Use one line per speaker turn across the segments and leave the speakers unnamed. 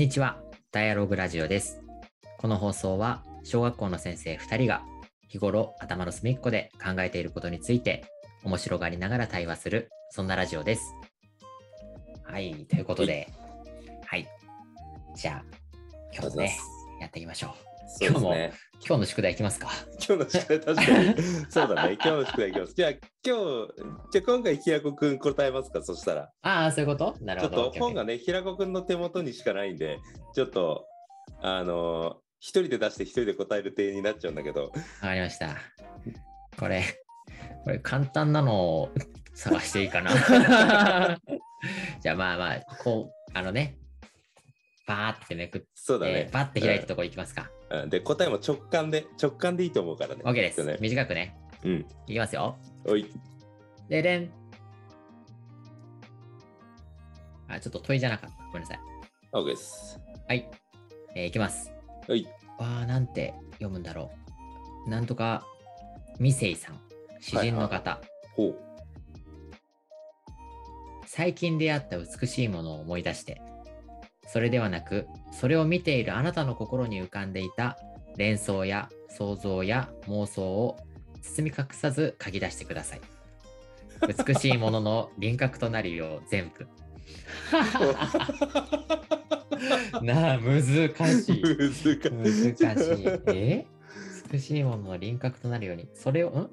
にちは、ダイアログラジオです。この放送は、小学校の先生2人が日頃頭の隅っこで考えていることについて面白がりながら対話する、そんなラジオです。はい、ということで、はい。じゃあ、今日もね、やっていきましょう。
そうですね。
今日の宿題いきますか？
今日の宿題確かに。そうだね。今日の宿題いきます。じゃあ今日、じゃあ今回平子くん答えますか？そしたら。
ああ、そういうこと？なる
ちょ
ほど。
っと本がね、平子くんの手元にしかないんで、ちょっと、あのー一人で出して一人で答える点になっちゃうんだけど、
わかりました。これ、これ簡単なのを探していいかな。じゃあまあまあ、こう、あのね、バーってめくって、
そうだね。
バッて開いたところいきますか。
うんで、答えも直感で、直感でいいと思うからね。
OK です。
ね、
短くね。
うん。
いきますよ。
おい。
でれん。あ、ちょっと問いじゃなかった。ごめんなさい。
OK です。
はい。えーいきます。
はい。
わあ、なんて読むんだろう。なんとか、ミセイさん。詩人の方。
ほう。
最近出会った美しいものを思い出して、それではなく、それを見ているあなたの心に浮かんでいた連想や想像や妄想を包み隠さず書き出してください。美しいものの輪郭となるよう全部。なあ、難しい。
難しい。
難しい。え？美しいものの輪郭となるように、それを、ん？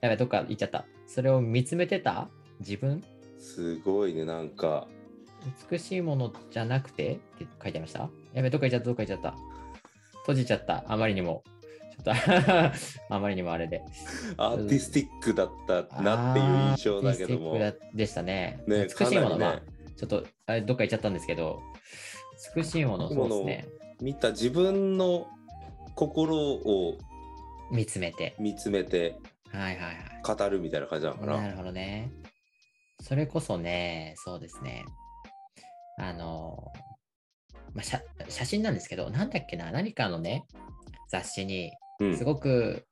やべ、どっか行っちゃった。それを見つめてた？自分？
すごいね、なんか。
美しいものじゃなくてって書いてありました？やべ、どっか行っちゃった、どっか行っちゃった。閉じちゃった、あまりにも。ちょっと あまりにもあれで。
アーティスティックだったなっていう印象だけども。
アーティスティックだでしたね。
ね
美しいもの、
ね
まあ、ちょっとあれどっか行っちゃったんですけど、美しいもの、そうですね。
見た自分の心を
見つめて。
見つめて
はいはいはい。
語るみたいな感じなのかな。
なるほどね。それこそね、そうですね。あの、まあ、写写真なんですけど、なんだっけな、何かのね、雑誌に、
うん
すごく、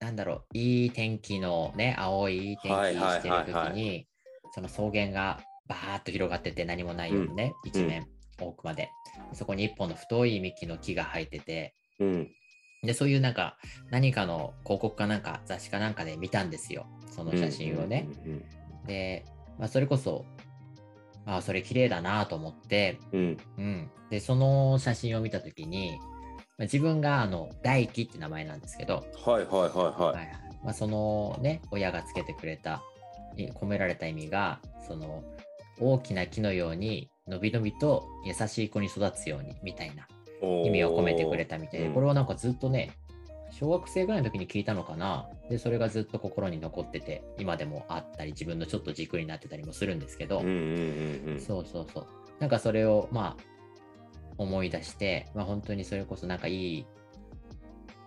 なんだろう、いい天気のね、青いいい天気してる
はいはい
時に、その草原がバーッと広がってて何もないようにね、
うん
一面、奥まで。そこに一本の太い幹の木が生えてて、
うん。
で、そういうなんか、何かの広告かなんか、雑誌かなんかで見たんですよ。その写真をね。
うん
で、まあ、それこそ、ああ、それ綺麗だなと思って、
うんうん。
うん。で、その写真を見たときに、まあ、自分があの、大輝って名前なんですけど、
はいはいはい
は
はい
はいまあ、そのね、親がつけてくれた、い込められた意味が、その、大きな木のように、のびのびと優しい子に育つように、みたいな
い。
意味を込めてくれたみたいで、
うん
これをなんかずっとね、小学生ぐらいの時に聞いたのかな。で、それがずっと心に残ってて、今でもあったり、自分のちょっと軸になってたりもするんですけど、
うんうんうんうん。
そうそうそう。なんかそれを、まあ、思い出して、まあ本当にそれこそなんかいい、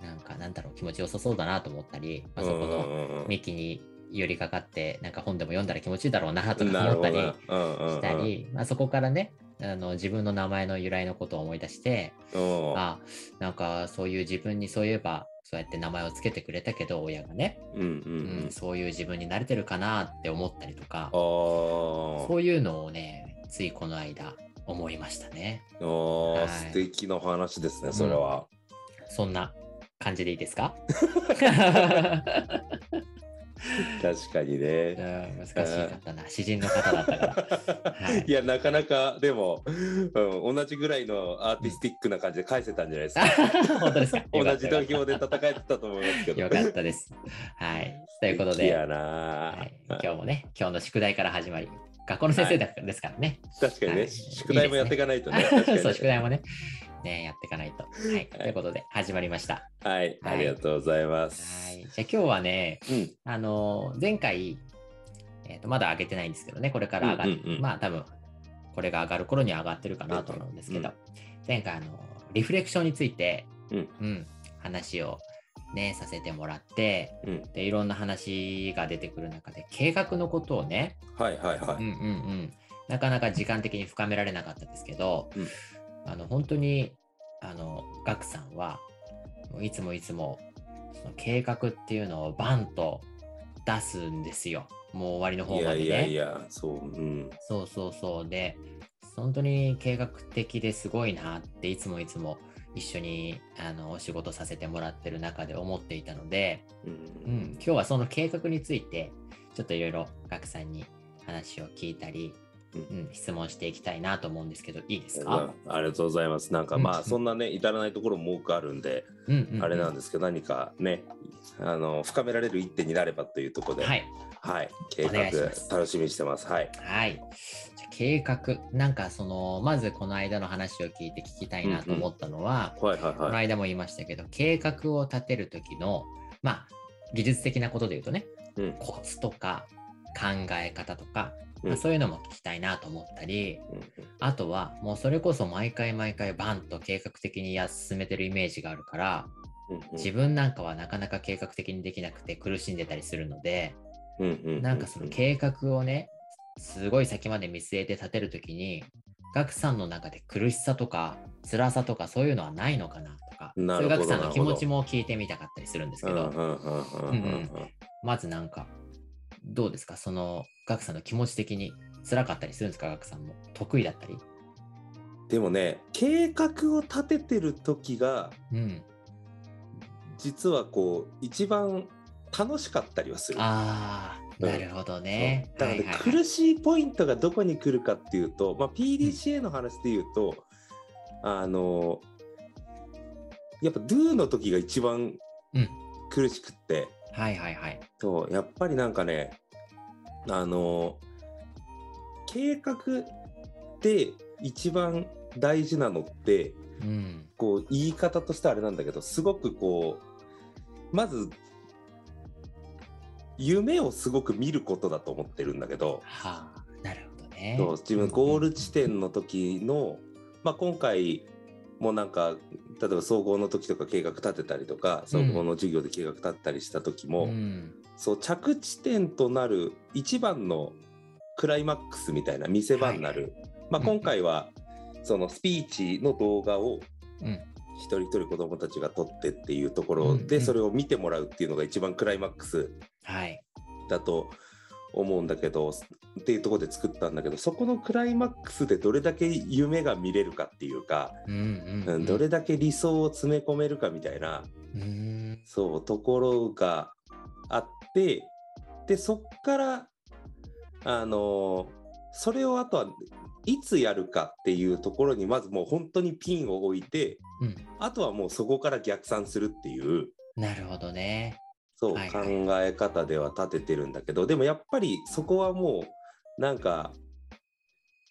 なんかなんだろう、気持ちよさそうだなと思ったり、まあ、そこの
の
幹に寄りかかって、なんか本でも読んだら気持ちいいだろうなとか思ったりしたり、まあそこからね、あの自分の名前の由来のことを思い出して、あ、なんかそういう自分にそういえば、そうやって名前をつけてくれたけど、親がね、
うんうん
う
うんん。
そういう自分になれてるかなって思ったりとか
あ、
そういうのをね、ついこの間思いましたね。
あ
はい
素敵な話ですね、それは。
そんな感じでいいですか？
確かに
うん
ね。
難しかったな。詩人の方だったから。はい
いや、なかなか、でも、うん、同じぐらいのアーティスティックな感じで返せたんじゃないですか。
本当ですか？
同じ土
よ
俵で戦えてたと思いますけど。
よかったです。はい。ということで、はい、今日もね、今日の宿題から始まり、学校の先生だですからね。
確かにね、
はい
宿題もやっていかないとね。
そう、宿題もね、ね、やっていかないと。はい。ということで、始まりました。
はい、ありがとうございます。
はい。じゃあ今日はね、
うん、
あの前回、えーと、まだ上げてないんですけどね、これから上がる、
うんうんうん
まあ多分、これが上がる頃には上がってるかなと思うんですけど、
うん
前回、あの、リフレクションについて、
うん。
話をね、させてもらって、
うん、
で、いろんな話が出てくる中で、計画のことをね、
はいはいはい。
うんうんうん、なかなか時間的に深められなかったですけど、
うん
あの、本当に、あの、ガクさんは、いつもいつも、その計画っていうのをバンと出すんですよ。もう終わりの方までね。
いやいや、そう、うん。
そうそうそう。で、そ本当に計画的ですごいなっていつもいつも一緒にあのお仕事させてもらってる中で思っていたので、
う
うんん、今日はその計画についてちょっといろいろガクさんに話を聞いたり、
うん
うん、質問していきたいなと思うんですけどいいです
あ
か、
ありがとうございます。なんか
うん
まあそんなね至らないところも多くあるんで、
うんうんうん
あれなんですけど何かねあの深められる一手になればというところで、
はい
はい、計画楽しみにしてます。はい。
はい。じゃあ計画、なんかその、まずこの間の話を聞いて聞きたいなと思ったのは、この
はい。
間も言いましたけど、計画を立てる時の、まあ、技術的なことで言うとね、
うん
コツとか考え方とか、
うん。
まあそういうのも聞きたいなと思ったり、
うん
あとはもうそれこそ毎回毎回バンと計画的にや進めてるイメージがあるから、
うんうん。
自分なんかはなかなか計画的にできなくて苦しんでたりするので、なんかその計画をね、すごい先まで見据えて立てるときに、ガクさんの中で苦しさとか辛さとかそういうのはないのかなとか、そう
ない
うガクさんの気持ちも聞いてみたかったりするんですけど、まずなんか、どうですか？そのガクさんの気持ち的に。辛かったりするんですか？ガクさんも。得意だったり？
でもね計画を立ててる時が
うん。
実はこう一番楽しかったりはする。
ああ、なるほどね。
だからね、
はいはいはい。
苦しいポイントがどこに来るかっていうと、まあ、PDCA の話で言うと、あのやっぱ Do の時が一番
うん。
苦しくって、
はいはいはい。
そうやっぱりなんかねあの計画で一番大事なのって
うん。
こう言い方としてはあれなんだけどすごくこうまず夢をすごく見ることだと思ってるんだけど、
はあ、なるほどね。
そう自分ゴール地点の時の、まあ、今回もなんか例えば総合の時とか計画立てたりとか総合の授業で計画立てたりした時も、
うん。
そう着地点となる一番のクライマックスみたいな見せ場になる、まあ、
うん
今回はそのスピーチの動画を
うん。
一人一人子どもたちが撮ってっていうところでそれを見てもらうっていうのが一番クライマックス
はい。
だと思うんだけどっていうところで作ったんだけどそこのクライマックスでどれだけ夢が見れるかっていうか、
うんうん、
うんどれだけ理想を詰め込めるかみたいな
うん。
そうところがあってでそっからあのそれをあとはいつやるかっていうところにまずもう本当にピンを置いて
うん。
あとはもうそこから逆算するっていう
なるほどね。
そう、
はいはい
考え方では立ててるんだけどでもやっぱりそこはもうなんか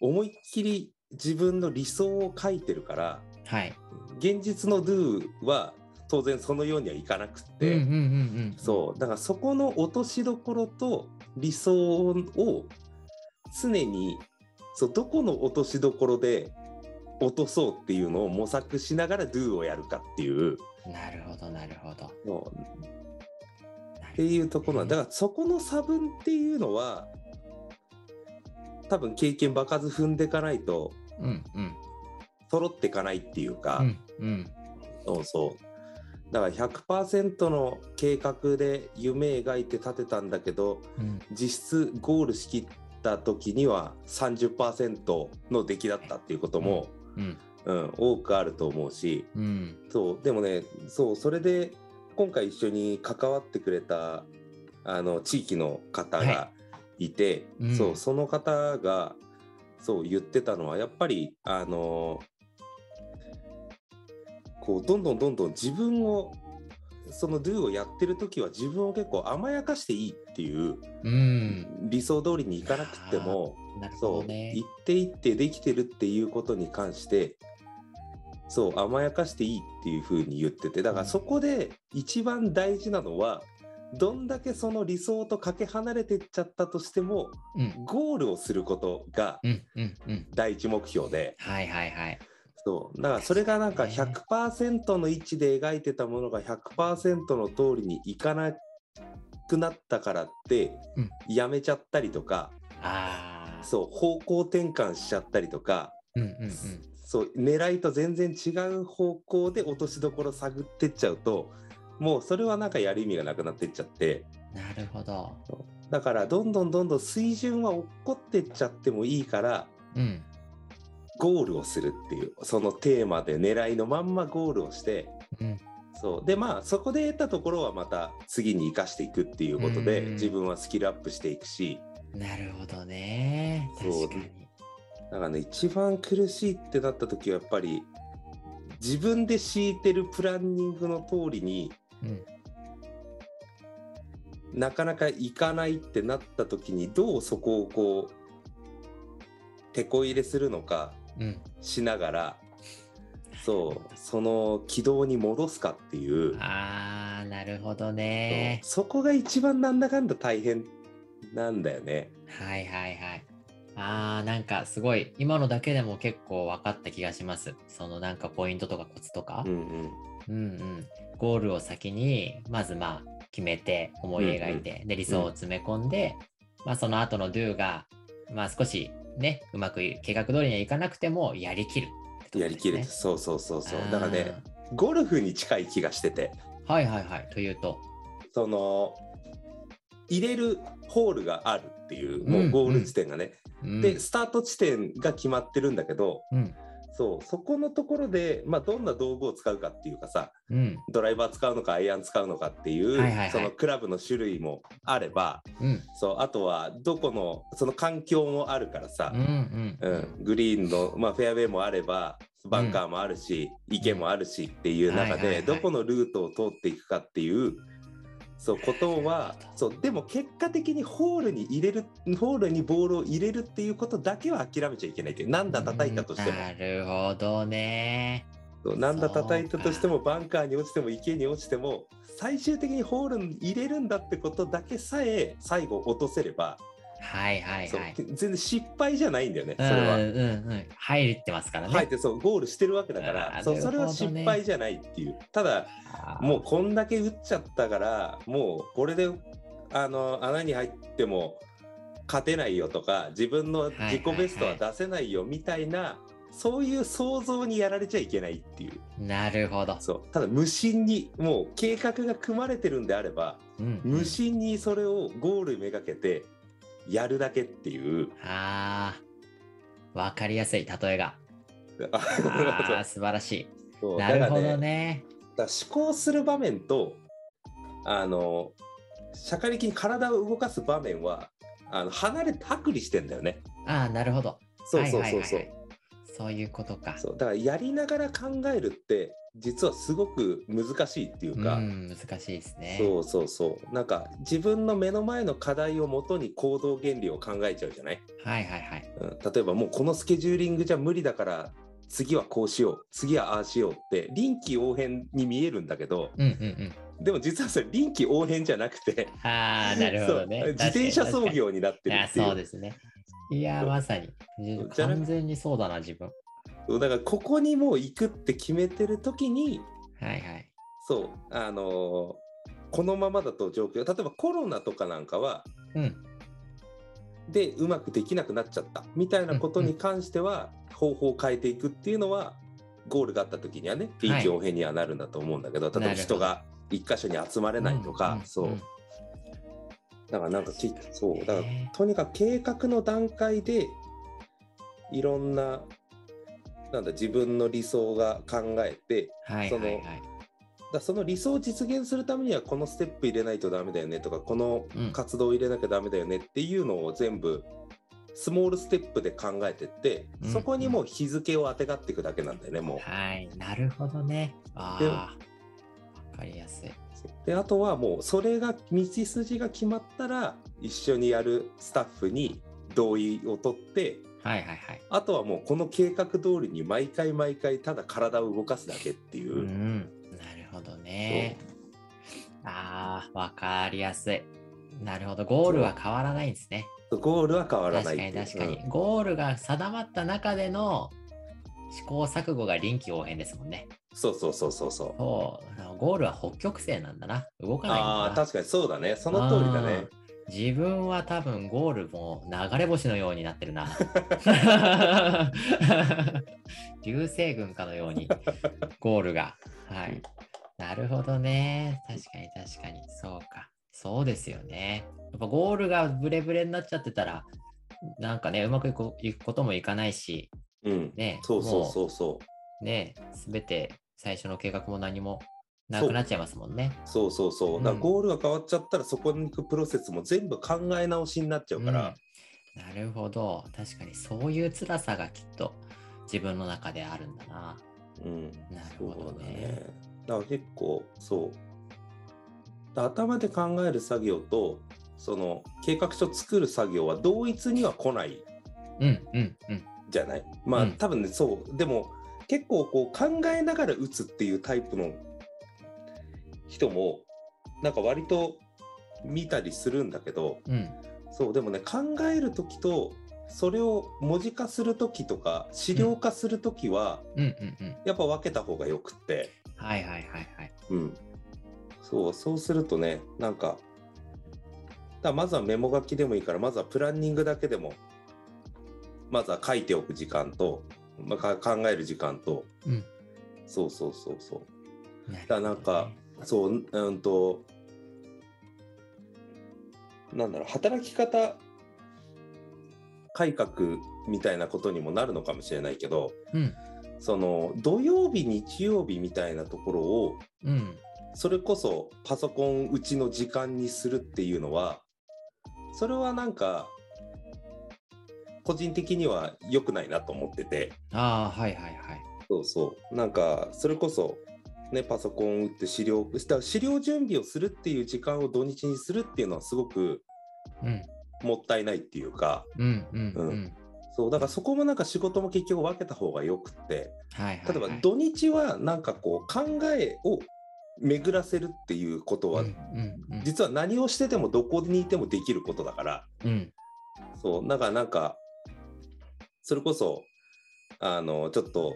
思いっきり自分の理想を書いてるから
はい。
現実の Do は当然そのようにはいかなくって、
うんうんうんうん。
そうだからそこの落としどころと理想を常にそうどこの落としどころで落とそうっていうのを模索しながら Do をやるかっていう
なるほど、なるほど。
っていうところだからそこの差分っていうのは多分経験場数踏んでいかないと
うんうん。
揃っていかないっていうか、
うんうん。
そうそうだから100%の計画で夢描いて立てたんだけど
うん。
実質ゴールしきった時には30%の出来だったっていうことも、
うん。
うん多くあると思うし
うん。
そうでもねそうそれで今回一緒に関わってくれたあの地域の方がいて、
うん
そうその方がそう言ってたのはやっぱりあのこうどんどんどんどん自分をその Do をやってる時は自分を結構甘やかしていいっていう
うん。
理想通りにいかなくっても
なるほ
そう。行って行ってできてるっていうことに関してそう甘やかしていいっていうふうに言っててだからそこで一番大事なのはどんだけその理想とかけ離れてっちゃったとしても
うん。
ゴールをすることが
うんうんうん。
第一目標で
はいはいはい。
そうだからそれがなんか
確かにね
100%の位置で描いてたものが100%の通りにいかなくなったからって
うん
やめちゃったりとか、
ああ。
そう方向転換しちゃったりとか
うんうんうん。
そう狙いと全然違う方向で落としどころ探ってっちゃうともうそれはなんかやる意味がなくなってっちゃって
なるほど。
だからどんどんどんどん水準は落っこってっちゃってもいいから
うん。
ゴールをするっていうそのテーマで狙いのまんまゴールをして
うん
そうでまあそこで得たところはまた次に生かしていくっていうことで
うん
自分はスキルアップしていくし
なるほどね。確かに。
だからね一番苦しいってなった時はやっぱり自分で敷いてるプランニングの通りに
うん
なかなかいかないってなった時にどうそこをこう手こ入れするのか
うん。
しながらそうその軌道に戻すかっていう
ああ、なるほどね。
そこが一番なんだかんだ大変なんだよね。
はいはいはい。ああ、なんかすごい、今のだけでも結構分かった気がします。そのなんかポイントとかコツとか。
うんうん
うんうん。ゴールを先に、まずまあ、決めて、思い描いて、で、理想を詰め込んで、まあ、その後の Do が、まあ、少しね、うまく計画通りにはいかなくても、やりきるってとこ
やりきる、そうそうそうそうだからねゴルフに近い気がしてて
はいはいはい。というと。
その入れるホールがあるっていう
うん
もうゴール地点がね、
うん、
でスタート地点が決まってるんだけど
うん。
そうそこのところで、まあ、どんな道具を使うかっていうかさ
うん。
ドライバー使うのかアイアン使うのかっていう、
はいはいはい
そのクラブの種類もあれば
うん。
そうあとはどこのその環境もあるからさ
うん。う、ん。
うん、グリーンの、まあ、フェアウェイもあればバンカーもあるし、池もあるしっていう中で、どこのルートを通っていくかっていうそうことはそうでも結果的にホールに入れるホールにボールを入れるっていうことだけは諦めちゃいけないって何打叩いたとしても
なるほどね。
そう何打叩いたとしてもバンカーに落ちても池に落ちても最終的にホールに入れるんだってことだけさえ最後落とせれば、
はいはいはい。
全然失敗じゃないんだよねそ
うん
れは。
うんうん。入ってますからね。
はい、でそうゴールしてるわけだか
あ
ら
ー
そうそれは失敗じゃないっていうただもうこんだけ打っちゃったからもうこれであの穴に入っても勝てないよとか自分の自己ベストは出せないよみたいな、そういう想像にやられちゃいけないっていう
なるほど。
そうただ無心にもう計画が組まれてるんであれば
うん
無心にそれをゴールめがけてやるだけっていう。
ああ、わかりやすい例えが。ああ、素晴らしい。なるほどね。
だ思考する場面とあの社会的に体を動かす場面はあの離れて剥離してんだよね。
ああ、なるほど。
そうそうそうそう。
そういうことか。
そうだからやりながら考えるって実はすごく難しいっていうか、
うん、難しいですね。
そうそうそうなんか自分の目の前の課題をもとに行動原理を考えちゃうじゃない、
はいはいはい。
うん、例えばもうこのスケジューリングじゃ無理だから次はこうしよう次はああしようって臨機応変に見えるんだけど
うんうんうん。
でも実はそれ臨機応変じゃなくて
ああ、なるほどね。
自転車操業になってる
あ
っていう
そうですね。いやー、まさに。完全にそうだな、自分。
そうだからここにもう行くって決めてる時に
はいはい。
そうあのーこのままだと状況例えばコロナとかなんかは
うん。
でうまくできなくなっちゃったみたいなことに関しては、方法を変えていくっていうのはゴールがあった時にはね臨機応変にはなるんだと思うんだけど、例えば人が一箇所に集まれないとか、
んん
そう、
ん。
だからなんかきそうだから
ね
とにかく計画の段階でいろんななんだ自分の理想が考えて
はいはいはい。
だその理想を実現するためにはこのステップ入れないとダメだよねとかこの
うん
活動を入れなきゃダメだよねっていうのを全部スモールステップで考えてって、
うん
そこにもう日付を当てがっていくだけなんだよねもう。
はい、なるほどね。あ
で
あ、わかりやすい。
であとはもうそれが道筋が決まったら一緒にやるスタッフに同意を取って
はいはいはい。
あとはもうこの計画通りに毎回毎回ただ体を動かすだけっていうう。
ん、なるほどね。ああ、わかりやすい。なるほど。ゴールは変わらないんですね。
ゴールは変わら
確
ないっていう
かに確かに。ゴールが定まった中での試行錯誤が臨機応変ですもんね。
うんそうそうそうそうそう。
そう。ゴールは北極星なんだな。動かない。
ああー確かにそうだねその通りだね。
自分は多分ゴールも流れ星のようになってるな。流星群かのようにゴールが。はい。なるほどね。確かに確かに。そうか。そうですよね。やっぱゴールがブレブレになっちゃってたら、なんかね、うまくいくこともいかないし、
うん。
ね、
そうそう
も
そうそう。
うね、すべて最初の計画も何もなくなっちゃいますもんね。
そうそうそう。
うん
だからゴールが変わっちゃったら、そこに行くプロセスも全部考え直しになっちゃうから。
うんなるほど。確かにそういう辛さがきっと自分の中であるんだな。
うん。
なるほどね
そうだから結構、そう。だ頭で考える作業と、その計画書作る作業は同一には来ない
うんうんうん。
じゃない？まあ、
うん
多分ねそうでも結構こう考えながら打つっていうタイプの人もなんか割と見たりするんだけど
うん。
そうでもね考える時とそれを文字化する時とか資料化する時は。やっぱ分けた方がよくって、
はいはいはいはい。
うん、そうそうするとねなんかだまずはメモ書きでもいいからまずはプランニングだけでもまずは書いておく時間と、まあ、か考える時間と。
うん。
そうそうそうそう。だからなんかそううんとなんだろう働き方改革みたいなことにもなるのかもしれないけど
うん
その土曜日日曜日みたいなところを
うん。
それこそパソコンうちの時間にするっていうのはそれはなんか個人的には良くないなと思ってて
ああ、はいはいはい。
そうそうなんかそれこそねパソコン打って資料だから資料準備をするっていう時間を土日にするっていうのはすごく
うん
もったいないっていうか
うんうんう。
うんそうだからそこもなんか仕事も結局分けた方がよくって
はいはい、はい。
例えば土日はなんかこう考えを巡らせるっていうことは
うんうんうん
実は何をしててもどこにいてもできることだから
うん
そうだからなんかそれこそあのちょっと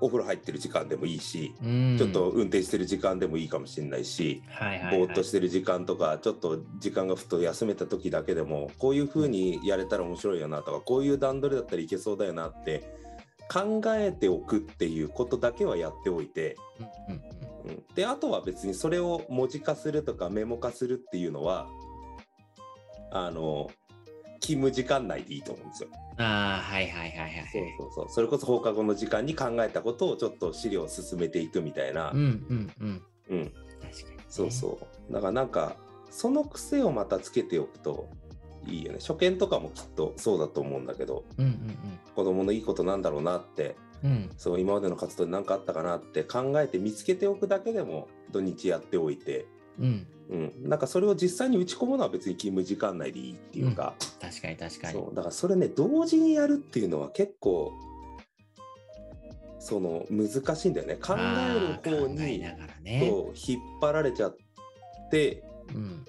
お風呂入ってる時間でもいいし、
うん。
ちょっと運転してる時間でもいいかもしれないし、
はいはいはい、
ぼーっとしてる時間とかちょっと時間がふと休めた時だけでもこういう風にやれたら面白いよなとかこういう段取りだったらいけそうだよなって考えておくっていうことだけはやっておいて、
うんうんうん。
うん、であとは別にそれを文字化するとかメモ化するっていうのはあの勤務時間内でいいと思うんですよ。
ああ、はいはいはいはい。
そうそうそうそれこそ放課後の時間に考えたことをちょっと資料を進めていくみたいな、
うんうんうん。
うん、
確かに、ね。
そうそうだからなんかその癖をまたつけておくといいよね初見とかもきっとそうだと思うんだけど
う。うん
子供のいいことなんだろうなって
うんうん。うん。
そう今までの活動で何かあったかなって考えて見つけておくだけでも土日やっておいて、
うん。
うん、なんかそれを実際に打ち込むのは別に勤務時間内でいいっていうか、
確かに確かに。
そうだからそれね同時にやるっていうのは結構その難しいんだよね考える方に。そう引っ張られちゃって
うん。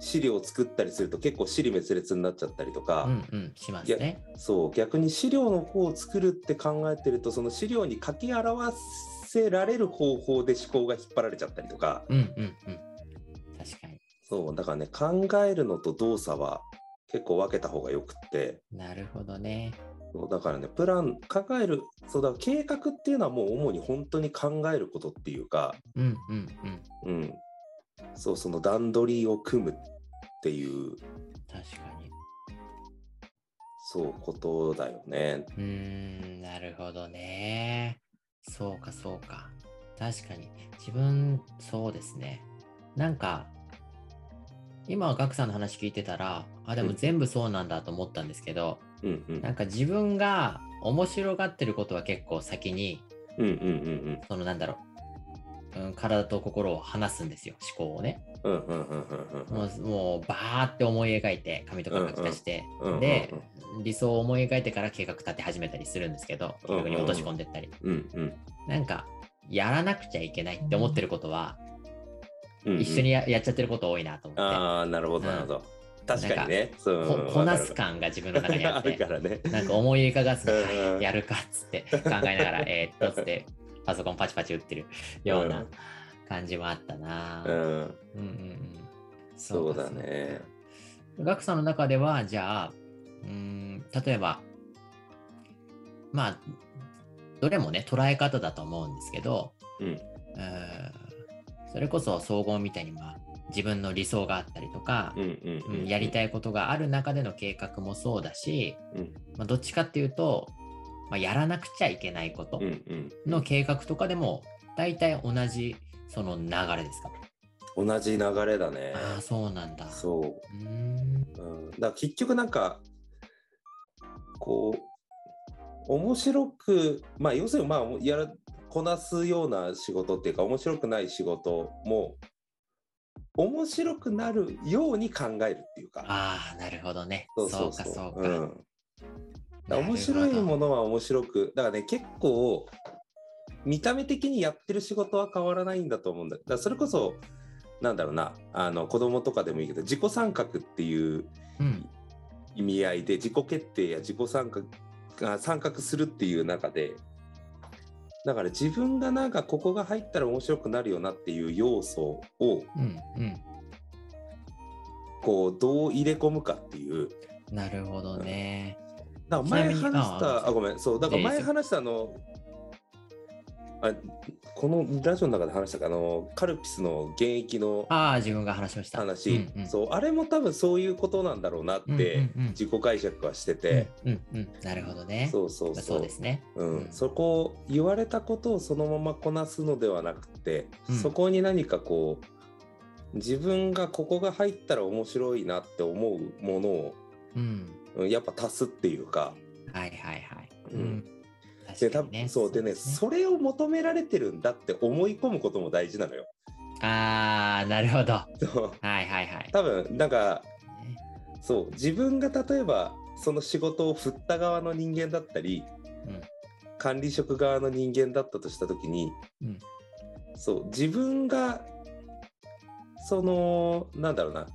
資料を作ったりすると結構尻滅裂になっちゃったりとか、
うんうん。しますね。
そう逆に資料の方を作るって考えてるとその資料に書き表せられる方法で思考が引っ張られちゃったりとか
うんうんうん。確かに。
そうだからね考えるのと動作は結構分けた方がよくって
なるほどね。
そうだからねプラン考えるそうだ計画っていうのはもう主に本当に考えることっていうか、
うんうんうん。
うん、そうその段取りを組むっていう
確かに。
そうことだよね。
うーん、なるほどね。そうか、そうか。確かに。自分、そうですね。なんか、今、ガクさんの話聞いてたら、あ、でも
うん
全部そうなんだと思ったんですけど、
うんうん
なんか自分が面白がってることは結構先に、
うんうんうん
そのなんだろう、うん、体と心を離すんですよ、思考をね。
うんうんうんうんうん
もう、もうバーって思い描いて、紙とか書き足して、
うんうんうん
で、理想を思い描いてから計画立て始めたりするんですけど、
うんうん
計画に落とし込んでったり。
うんうん
なんか、やらなくちゃいけないって思ってることは、
うんうん
一緒にややっちゃってること多いなと思って、
ああなるほどなるほど、確かにね。
ここなす
わ
感が自分の中にあって。
か、らね。
なんか思い浮かがすやるかっつって考えながら、えーっとつって、パソコンパチパチ打ってる よう
う
なん感じもあったな。
うん
うんうんうん
そう
か
だね。
そうかガクさんの中では、じゃあ、うーん、例えば、まあ、どれもね、捉え方だと思うんですけど、
うん
うーんそれこそ総合みたいに、まあ、自分の理想があったりとか、やりた
い。
いことがある中での計画もそうだし、
うん
まあ、どっちかっていうと、まあ、やらなくちゃいけないことの計画とかでも大体同じその流れですか、
同じ流れだね。
ああそうなんだ。
そう。
うーん。
うん、だから結局なんかこう面白くまあ要するにまあやらこなすような仕事っていうか面白くない仕事も面白くなるように考えるっていうか。
ああなるほどね。
そ
そうう。
そう
かそうか、
うん、面白いものは面白くだからね結構見た目的にやってる仕事は変わらないんだと思うんだ。だそれこそなんだろうなあの子供とかでもいいけど自己参画っていう
うん。
意味合いで自己決定や自己参画が参画するっていう中でだから自分がなんかここが入ったら面白くなるよなっていう要素を
うんうん。
こうどう入れ込むかっていう。
なるほどね。
だから前話したあごめんそうだから前話したあのあこのラジオの中で話したかあのカルピスの現役の
ああ、自分が話しました。
話、
うんうん。
そうあれも多分そういうことなんだろうなって自己解釈はしてて、
うんうんうん、なるほどね。
そうそうそう。
そうですね。
うん。
うん。
そこを言われたことをそのままこなすのではなくて、
うん。
そこに何かこう自分がここが入ったら面白いなって思うものを
うん。
うんやっぱ足すっていうか
はいはいはい。
うん
確
で多。分そうでね
す
それを求められてるんだって思い込むことも大事なのよ。
ああ、なるほど。はいはいはい。
多分なんか
ね
そう自分が例えばその仕事を振った側の人間だったり
うん
管理職側の人間だったとした時に
うん
そう自分がそのなんだろうな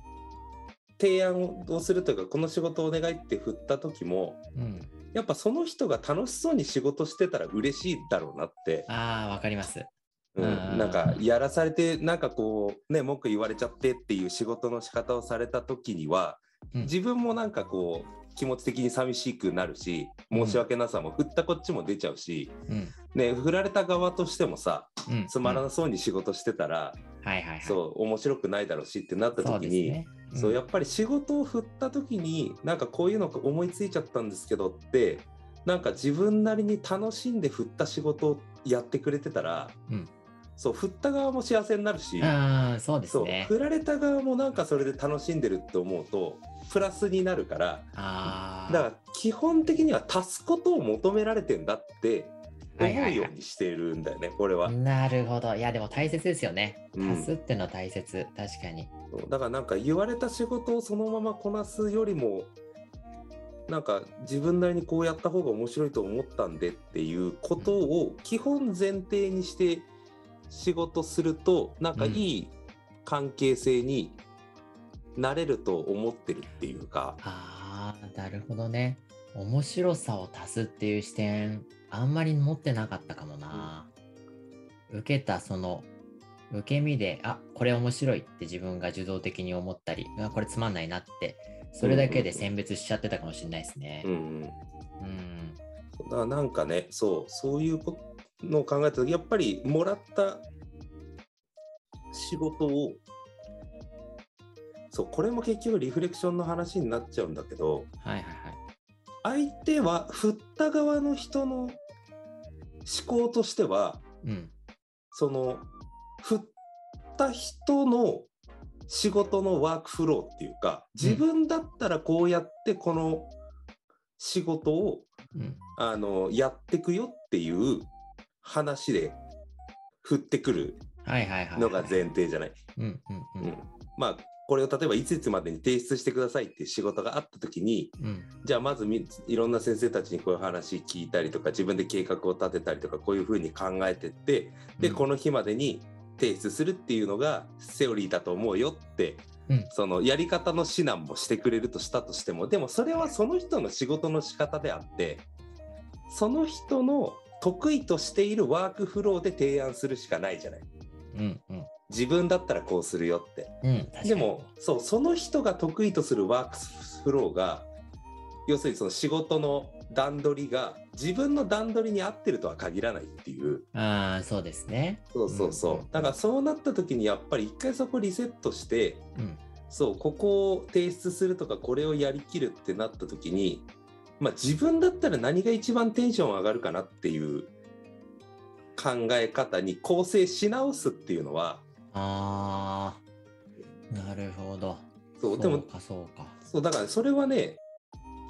提案をするというかこの仕事をお願いって振った時も
うん。
やっぱその人が楽しそうに仕事してたら嬉しいだろうなって、
ああ、わかります。
うん
うん
なんかやらされてなんかこうね文句言われちゃってっていう仕事の仕方をされた時には
うん
自分もなんかこう気持ち的に寂しくなるし申し訳なさも振ったこっちも出ちゃうし、
うん。
ね、振られた側としてもさ
うん。
つまら
うん
なそうに仕事してたら、
はいはいはい。
そう面白くないだろうしってなった時に
ね。
そうやっぱり仕事を振った時になんかこういうの思いついちゃったんですけどってなんか自分なりに楽しんで振った仕事をやってくれてたら、
うん
そう振った側も幸せになるし、
そうです
そう
ね。
振られた側もなんかそれで楽しんでるって思うとプラスになるから。だから基本的には足すことを求められてんだって思うようにしてるんだよね、これは。
なるほど。いや、でも大切ですよね。
うん
足すってのは大切。確かに。
だからなんか言われた仕事をそのままこなすよりもなんか自分なりにこうやった方が面白いと思ったんでっていうことを基本前提にして仕事するとなんかいい関係性になれると思ってるっていうか、
ああ、なるほどね。面白さを足すっていう視点、あんまり持ってなかったかもな。受けたその、受け身で、あ、これ面白いって自分が受動的に思ったり、あこれつまんないなって、それだけで選別しちゃってたかもしれないですね
うん。うん、
うん。
だからなんかねそうそういうこのを考えた時やっぱりもらった仕事をそうこれも結局リフレクションの話になっちゃうんだけど
はいはいはい。
相手は振った側の人の思考としては
うん。
その振った人の仕事のワークフローっていうか自分だったらこうやってこの仕事を
うん。
あのやってくよっていう話で振ってくる。のが前提じゃない。まあこれを例えばいついつまでに提出してくださいっていう仕事があった時に
うん。
じゃあまずみいろんな先生たちにこういう話聞いたりとか自分で計画を立てたりとかこういうふうに考えてってで、
うん
この日までに提出するっていうのがセオリーだと思うよって、
うん
そのやり方の指南もしてくれるとしたとしてもでもそれはその人の仕事の仕方であってその人の得意としているワークフローで提案するしかないじゃない
うんうん。
自分だったらこうするよって。
うん、
でもそうその人が得意とするワークフローが要するにその仕事の段取りが自分の段取りに合ってるとは限らないっていう。
ああ、そうですね。
そうそうそう、
うん。
だからそうなった時にやっぱり一回そこリセットして
うん。
そうここを提出するとかこれをやりきるってなった時に、まあ、自分だったら何が一番テンション上がるかなっていう考え方に構成し直すっていうのは
ああ、なるほど。
そうでも
か、そうか。
そうだからそれはね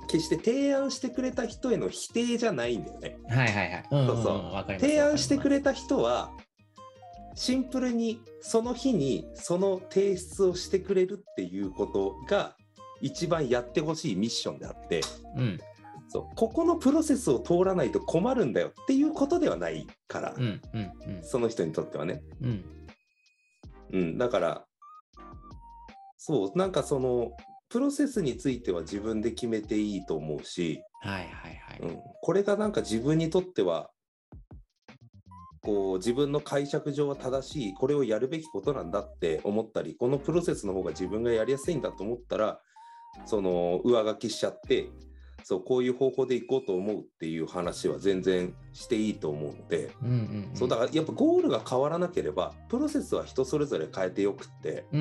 決して提案してくれた人への否定じゃないんだよね。
はいはいはい。うんうんうん、
そうそう
わかります。
提案してく
れ。
れた人はシンプルにその日にその提出をしてくれるっていうことが一番やってほしいミッションであって
うん。
そうここのプロセスを通らないと困るんだよっていうことではないから、
うんうんうん。
その人にとってはね。
うん。
うん、だからそうなんかそのプロセスについては自分で決めていいと思うし、
はいはいはい。
うん、これがなんか自分にとってはこう自分の解釈上は正しいこれをやるべきことなんだって思ったりこのプロセスの方が自分がやりやすいんだと思ったらその上書きしちゃってそうこういう方法でいこうと思うっていう話は全然していいと思うので、
うんうん、うん。
そうだからやっぱゴールが変わらなければプロセスは人それぞれ変えてよくって、
うん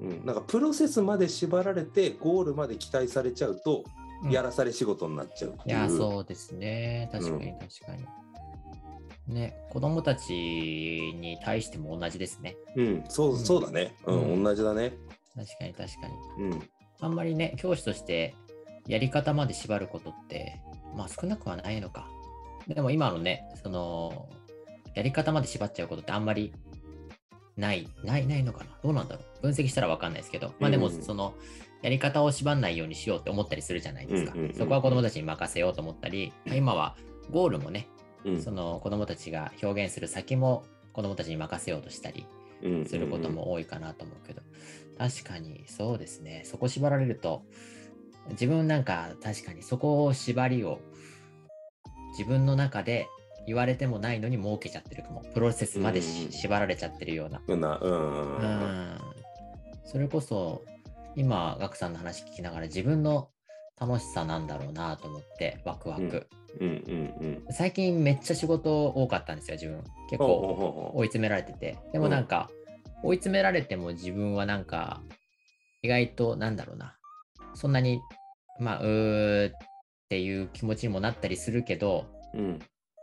うん
うん、なんかプロセスまで縛られてゴールまで期待されちゃうと、
うん。
やらされ仕事になっちゃうっていう。
いや、そうですね。確かに確かに。ね、子供たちに対しても同じですね。
うん、そう
うん
そうだね。うん、
うん
同じだね。
確かに確かに。
うん、
あんまりね、教師としてやり方まで縛ることって、まあ少なくはないのか。でも今のね、その、やり方まで縛っちゃうことってあんまりない、ない、ないのかな。どうなんだろう。分析したらわかんないですけど、まあでも
うん。
その、やり方を縛んないようにしようって思ったりするじゃないですか。そこは子供たちに任せようと思ったり、今はゴールもね、
うん、
その子供たちが表現する先も子供たちに任せようとしたり
うん。
すること。も多いかなと思うけど、確かにそうですね、そこ縛られると、自分なんか確かにそこを縛りを自分の中で言われてもないのに設けちゃってるかも、プロセスまでし
うん
縛られちゃってるような。
うん、な、うん。
それこそ、今、ガクさんの話聞きながら自分の楽しさなんだろうなと思って、ワクワク。
うん、うん、うん。
最近めっちゃ仕事多かったんですよ、自分。結構追い詰められてて。でもなんか、追い詰められても自分はなんか、意外となんだろうな。そんなに、まあ、うーっていう気持ちにもなったりするけど、
うん。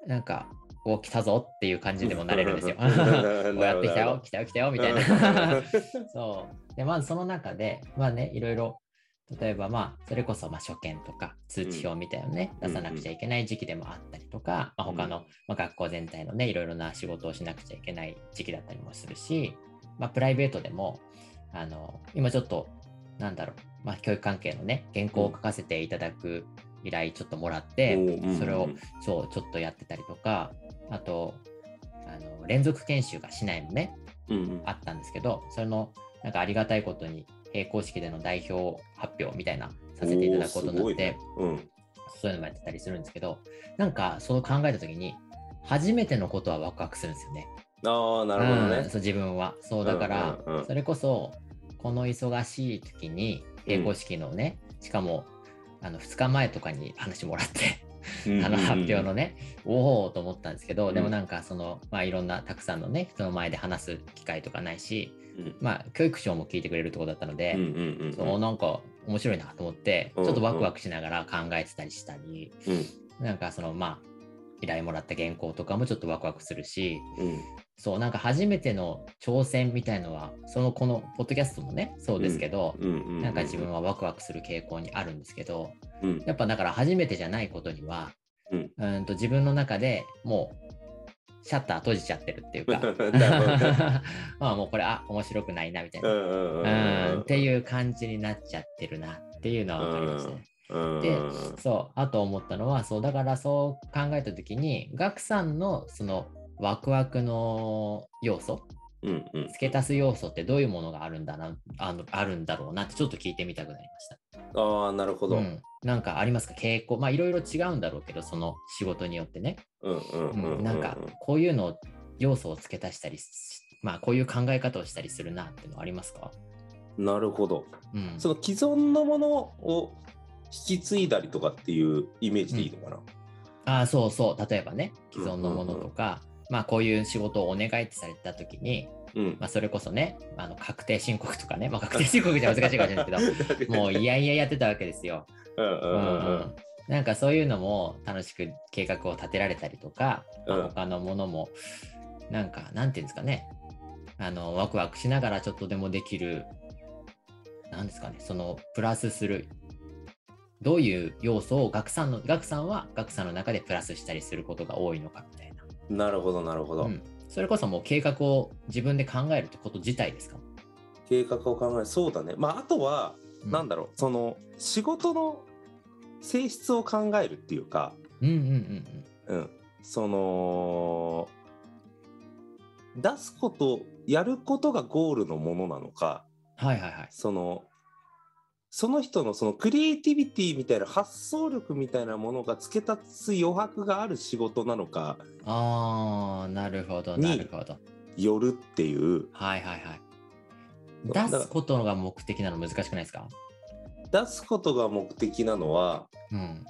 なんか、お、来たぞっていう感じでもなれるんですよ。こ
うん
う やってきたよ、来たよ、来たよ、みたいな。
うん
そう。で、まずその中で、まあね、いろいろ、例えばまあ、それこそまあ初見とか通知表みたいなのね、
うん
出さなくちゃいけない時期でもあったりとか、まあ、他の、まあ、学校全体のね、いろいろな仕事をしなくちゃいけない時期だったりもするし、まあ、プライベートでも、あの、今ちょっと、なんだろう、まあ、教育関係のね、原稿を書かせていただく依頼ちょっともらって、
うん
それを、そう、ちょっとやってたりとか、あと、あの連続研修が市内もね、
うんうん
あったんですけど、それのなんかありがたいことに並行式での代表発表みたいなさせていただくことになって、
うん
そういうのもやってたりするんですけど、なんかそう考えたときに、初めてのことはワクワクするんですよね。
ああ、なるほどね
うん。そう自分は。そうだから、
うんうんうん
それこそ、この忙しい時に並行式のね、しかもあの2日前とかに話もらって、あの発表のね、おおと思ったんですけど、でもなんかその、まあ、いろんなたくさんのね、人の前で話す機会とかないし、
うん。
まあ、教育省も聞いてくれるところだったので、
うんうんうん
そうなんか面白いなと思って、ち
うん。
ょっとワクワクしながら考えてたりしたり、
うん。
なんかその、まあ、依頼もらった原稿とかもちょっとワクワクするし、
うん
そう、なんか初めての挑戦みたいのは、そのこのポッドキャストもね、そうですけど、なんか自分はワクワクする傾向にあるんですけど、
うん。
やっぱだから初めてじゃないことには、
うん。
うんと自分の中でもうシャッター閉じちゃってるっていうか まあもうこれあ面白くないなみたいな、
うん
っていう感じになっちゃってるなっていうのは分かりましたね。
うん。
でそうあと思ったのはそうだからそう考えた時にガクさんのそのワクワクの要素？
うんうん。
付け足す要素ってどういうものがあるんだなあのあるんだろうなってちょっと聞いてみたくなりました。
ああなるほど。
うん、なんかありますか？傾向まあいろいろ違うんだろうけどその仕事によってね、
うんうんうん
うんなんかこういうのを要素を付け足したりしまあこういう考え方をしたりするなっていうのはありますか、
なるほど。
うん、
その既存のものを引き継いだりとかっていうイメージでいいのかな？
ああ、そうそう。例えばね、既存のものとか、まあこういう仕事をお願いってされた時に、
うん。
まあそれこそね、あの確定申告とかね、まあ 確定申告じゃ難しいかもしれないですけど、もういやいややってたわけですよ。なんかそういうのも楽しく計画を立てられたりとか、まあ
うん。
他のものもなんかなんていうんですかね。あのワクワクしながらちょっとでもできるなんですかね。そのプラスする。どういう要素を学さんの学さんは学さんの中でプラスしたりすることが多いのかみたいな、
なるほどなるほど。
うん、それこそもう計画を自分で考えるってこと自体ですか、
計画を考える。そうだね。まああとは、
うん。
なんだろう。その仕事の性質を考えるっていうか、
うんうんうん
うん、その出すことやることがゴールのものなのか
うんはいはいはい。
そのその人のそのクリエイティビティみたいな発想力みたいなものが付け立つ余白がある仕事なのか
ああなるほど
に
なるほど。
よるっていう。
はいはいはい。
だ
出すことが目的なの難しくないですか？
出すことが目的なのは、
うん。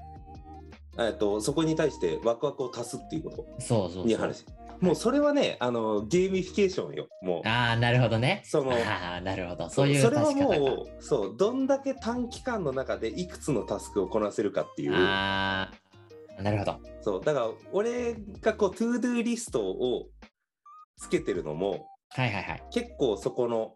えっと、そこに対してワクワクを足すっていうこと
そうそうそう。
に話もうそれはねあのゲーミフィケーションよもう
ああ、なるほどね。
その
ああ、なるほど。そういう
それは。もうそうどんだけ短期間の中でいくつのタスクをこなせるかっていう
ああ、なるほど。
そうだから俺がこう ToDo リストをつけてるのも
はいはいはい。
結構そこの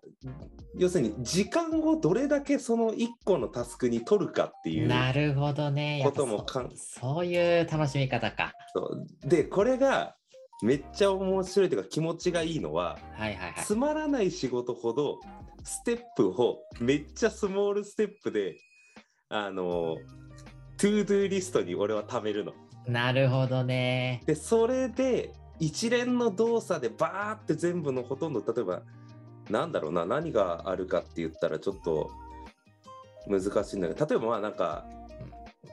要するに時間をどれだけその1個のタスクに取るかっていう
なるほどね。
こともかん
そそういう楽しみ方か。
そうでこれがめっちゃ面白いというか気持ちがいいのは
はいはいはい。
つまらない仕事ほどステップをめっちゃスモールステップであの ToDo リストに俺は貯めるの。
なるほどね。
でそれで一連の動作でバーって全部のほとんど例えばなんだろうな何があるかって言ったらちょっと難しいんだけど例えばまあなんか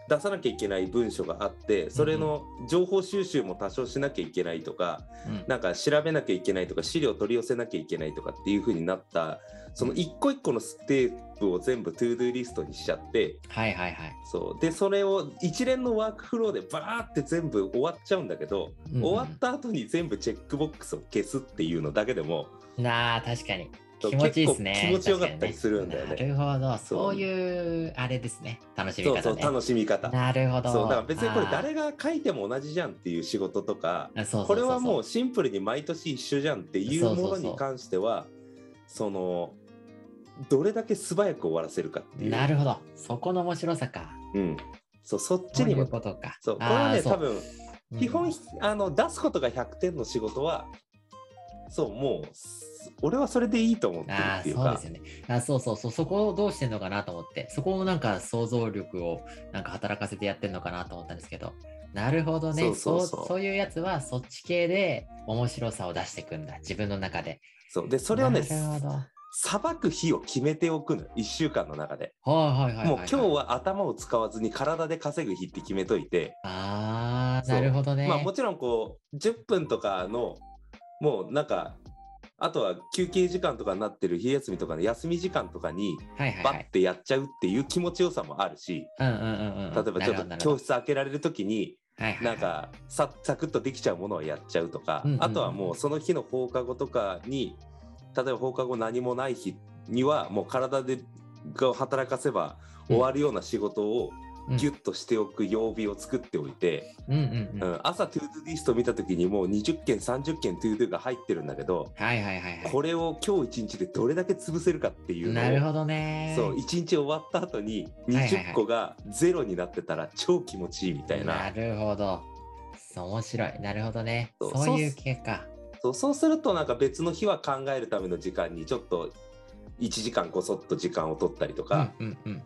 出さなきゃいけない文書があってそれの情報収集も多少しなきゃいけないとか、
うん。
なんか調べなきゃいけないとか資料取り寄せなきゃいけないとかっていう風になったその一個一個のステップを全部 ToDo リストにしちゃって
はいはいはい。
そう。でそれを一連のワークフローでバーって全部終わっちゃうんだけど、終わった後に全部チェックボックスを消すっていうのだけでも
なあ、確かに。気持ちいいですね。
気持ちよかったりするんだよね
確かになるほど。
そう
いう、あれですね。楽しみ方ね。
そうそう楽しみ方。
なるほど。
そうだから別にこれ誰が書いても同じじゃんっていう仕事とかこれはもうシンプルに毎年一緒じゃんっていうものに関してはそのどれだけ素早く終わらせるかっていう。
なるほど。そこの面白さか。
うん、そうそっちにも
ことか。
そうこれはね多分
うん
基本、あの出すことが100点の仕事はそうもうす俺はそれでいいと思ってる
ああ、
っていうか。
そうですよね。あそうそうそう、そこをどうしてんのかなと思って、そこをなんか想像力をなんか働かせてやってんのかなと思ったんですけど、なるほどね。
そうそうそう。
そうそういうやつはそっち系で面白さを出していくんだ、自分の中で。
そう。でそれ。
はい
さばく日を決めておくの1週間の中で、
はいはいはい、
もう今日は頭を使わずに体で稼ぐ日って決めといて、
ああ、なるほどね。
まあもちろんこう10分とかのもうなんかあとは休憩時間とかになってる昼休みとかの休み時間とかに。バッてやっちゃうっていう気持ちよさもあるし。例えばちょっと教室開けられる時になんかさサクッとできちゃうものをやっちゃうとか、あとはもうその日の放課後とかに例えば放課後何もない日にはもう体でが働かせば終わるような仕事を
うん
ギュッとしておく曜日を作っておいて、
うんうんうん。
うん朝 ToDo リスト見た時にもう20件30件 ToDo が入ってるんだけど
はいはいはいは
これを今日一日でどれだけ潰せるかってい
い。
う
なるほどね。
そう一日終わった後に
はいはいはい
20個がゼロになってたら超気持ちいいみたいな。
なるほど。面白い。なるほどね。
そう
いう系か。
そうそうするとなんか別の日は考えるための時間にちょっと1時間こそっと時間を取ったりとか
うんうんうん。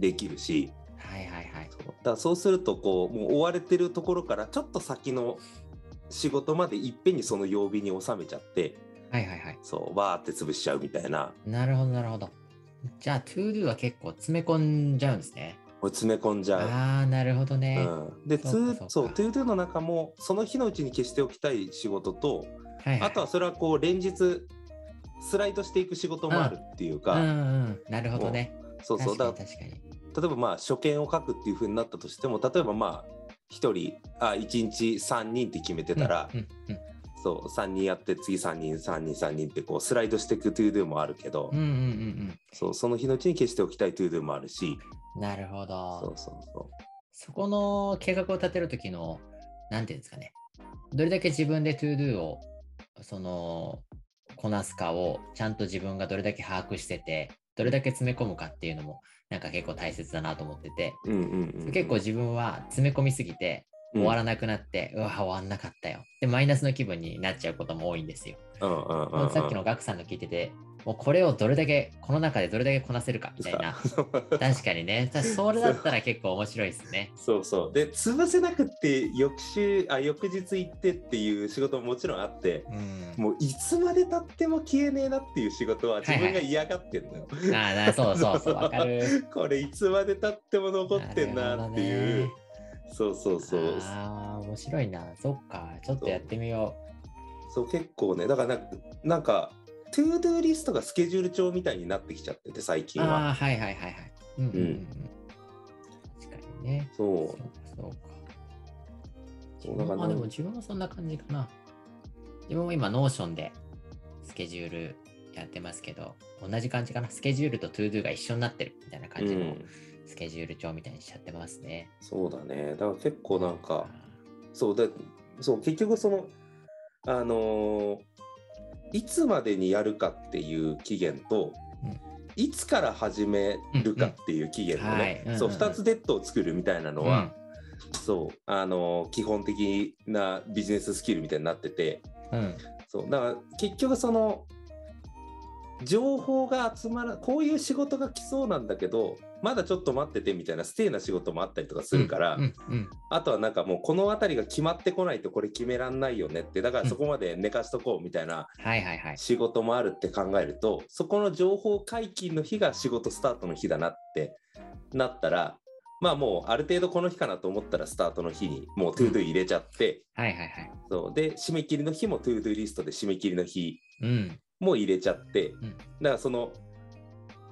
できるし、
はいはいはい。
そうだそうするとこうもう追われてるところからちょっと先の仕事までいっぺんにその曜日に収めちゃって
はいはいはい。
そうバーって潰しちゃうみたいな
なるほどなるほど。じゃあ、 ToDo は結構詰め込んじゃうんですね。
詰め込んじゃう。
ああ、なるほどね。
うん、で
そうかそうか
ツーそう ToDo の中もその日のうちに消しておきたい仕事と、
はいはい。
あとはそれはこう連日スライドしていく仕事もあるっていうか、
うんうん。なるほどね。
そうそうだ
確かに確かに。
例えばまあ所見を書くっていう風になったとしても例えばまあ1人あ1日3人って決めてたら、
うんうん
そう3人やって次3人3人3人ってこうスライドしていく ToDo もあるけど、
うんうんうん
そうその日のうちに消しておきたい ToDo もあるし
うん。なるほど。
そうそうそ
そこの計画を立てるときの、なんていうんですかね。どれだけ自分で to do を、その、こなすかを、ちゃんと自分がどれだけ把握してて、どれだけ詰め込むかっていうのも、なんか結構大切だなと思ってて、結構自分は詰め込みすぎて、終わらなくなって、うわ、終わんなかったよ。で、マイナスの気分になっちゃうことも多いんですよ。さっきのガクさんの聞いてて、もうこれをどれだけ、この中でどれだけこなせるかみたいな。確かにね。たそれだったら結構面白いですね。
そうそうで潰せなくって翌週あ翌日行ってっていう仕事ももちろんあって
うん。
もういつまでたっても消えねえなっていう仕事は自分が嫌がってんのよ、
ああ、なそうそうそう、わかる。
これいつまでたっても残ってんなっていう、
なる
そうそうそう
ああ、面白いな。そっか。ちょっとやってみよ
そう結構ねだからななんか ToDo リストがスケジュール帳みたいになってきちゃってて最
う。
近は
ああ、はいはいはいはい。うんうんうんうん。確かにね。
そう
そうか、そうか。
そうだから
まあでも自分もそんな感じかな。自分も今、 Notion でスケジュールやってますけど、同じ感じかな。スケジュールと ToDo が一緒になってるみたいな感じの
うん
スケジュール帳みたいにしちゃってますね。
そうだねだから結構なんかそうだそう結局そのあのーいつまでにやるかっていう期限と、
うん
いつから始めるかっていう期限の
はい
ね、
うんうん
そう2つデッドを作るみたいなのは、そうあのー基本的なビジネススキルみたいになってて
うん。うん。
そうだから結局その情報が集まらこういう仕事が来そうなんだけどまだちょっと待っててみたいな stay な仕事もあったりとかするから、
うんうん
あとはなんかもうこの辺りが決まってこないとこれ決めらんないよねってだからそこまで寝かしとこうみたいな
はいはいはい。
仕事もあるって考えるとそこの情報解禁の日が仕事スタートの日だなってなったらまあもうある程度この日かなと思ったらスタートの日にもう ToDo 入れちゃって、
はいはいはい。
そうで締め切りの日も ToDo リストで締め切りの日
うん。
も入れちゃって、
ん
だからその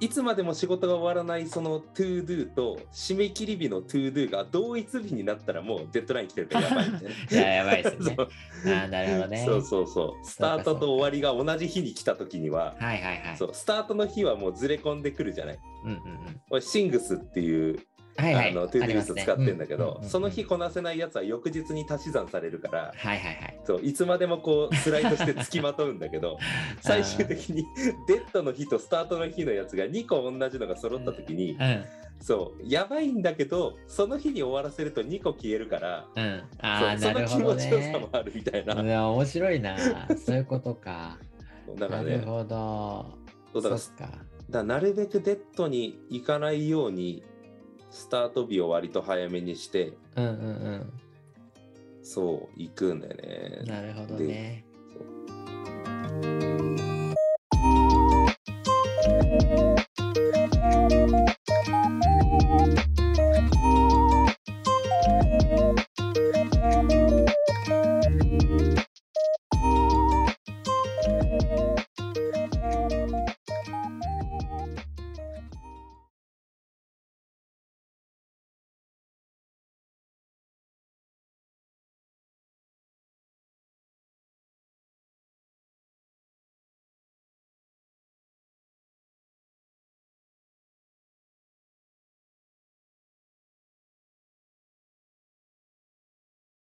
いつまでも仕事が終わらないその ToDo と締め切り日の ToDo が同一日になったらもうデッドライン来てるからやばいみたいな。
いや、やばいですね ああ、なるほどね。
そうそうそうスタートと終わりが同じ日に来た時には
はいはいはい。
そうスタートの日はもうずれ込んでくるじゃない
うんうんうん。
俺 Things っていう、
はいはい。
あの ToDo リスト使ってんだけど、
ありますね
その日こなせないやつは翌日に足し算されるから
はいはいはい。
そういつまでもこうスライドして付きまとうんだけど最終的にデッドの日とスタートの日のやつが2個同じのが揃った時に、
うん。
そうやばいんだけどその日に終わらせると2個消えるから
うん。ああ、
そその気持ちよさも。あるみたいな。
いや面白いな。そういうことか。
だからね
なるほど。
そうだから。だなるべくデッドに行かないようにスタート日を割と早めにして
うんうん
そう行くんだよ
うん。
ね。
なるほどね。
そう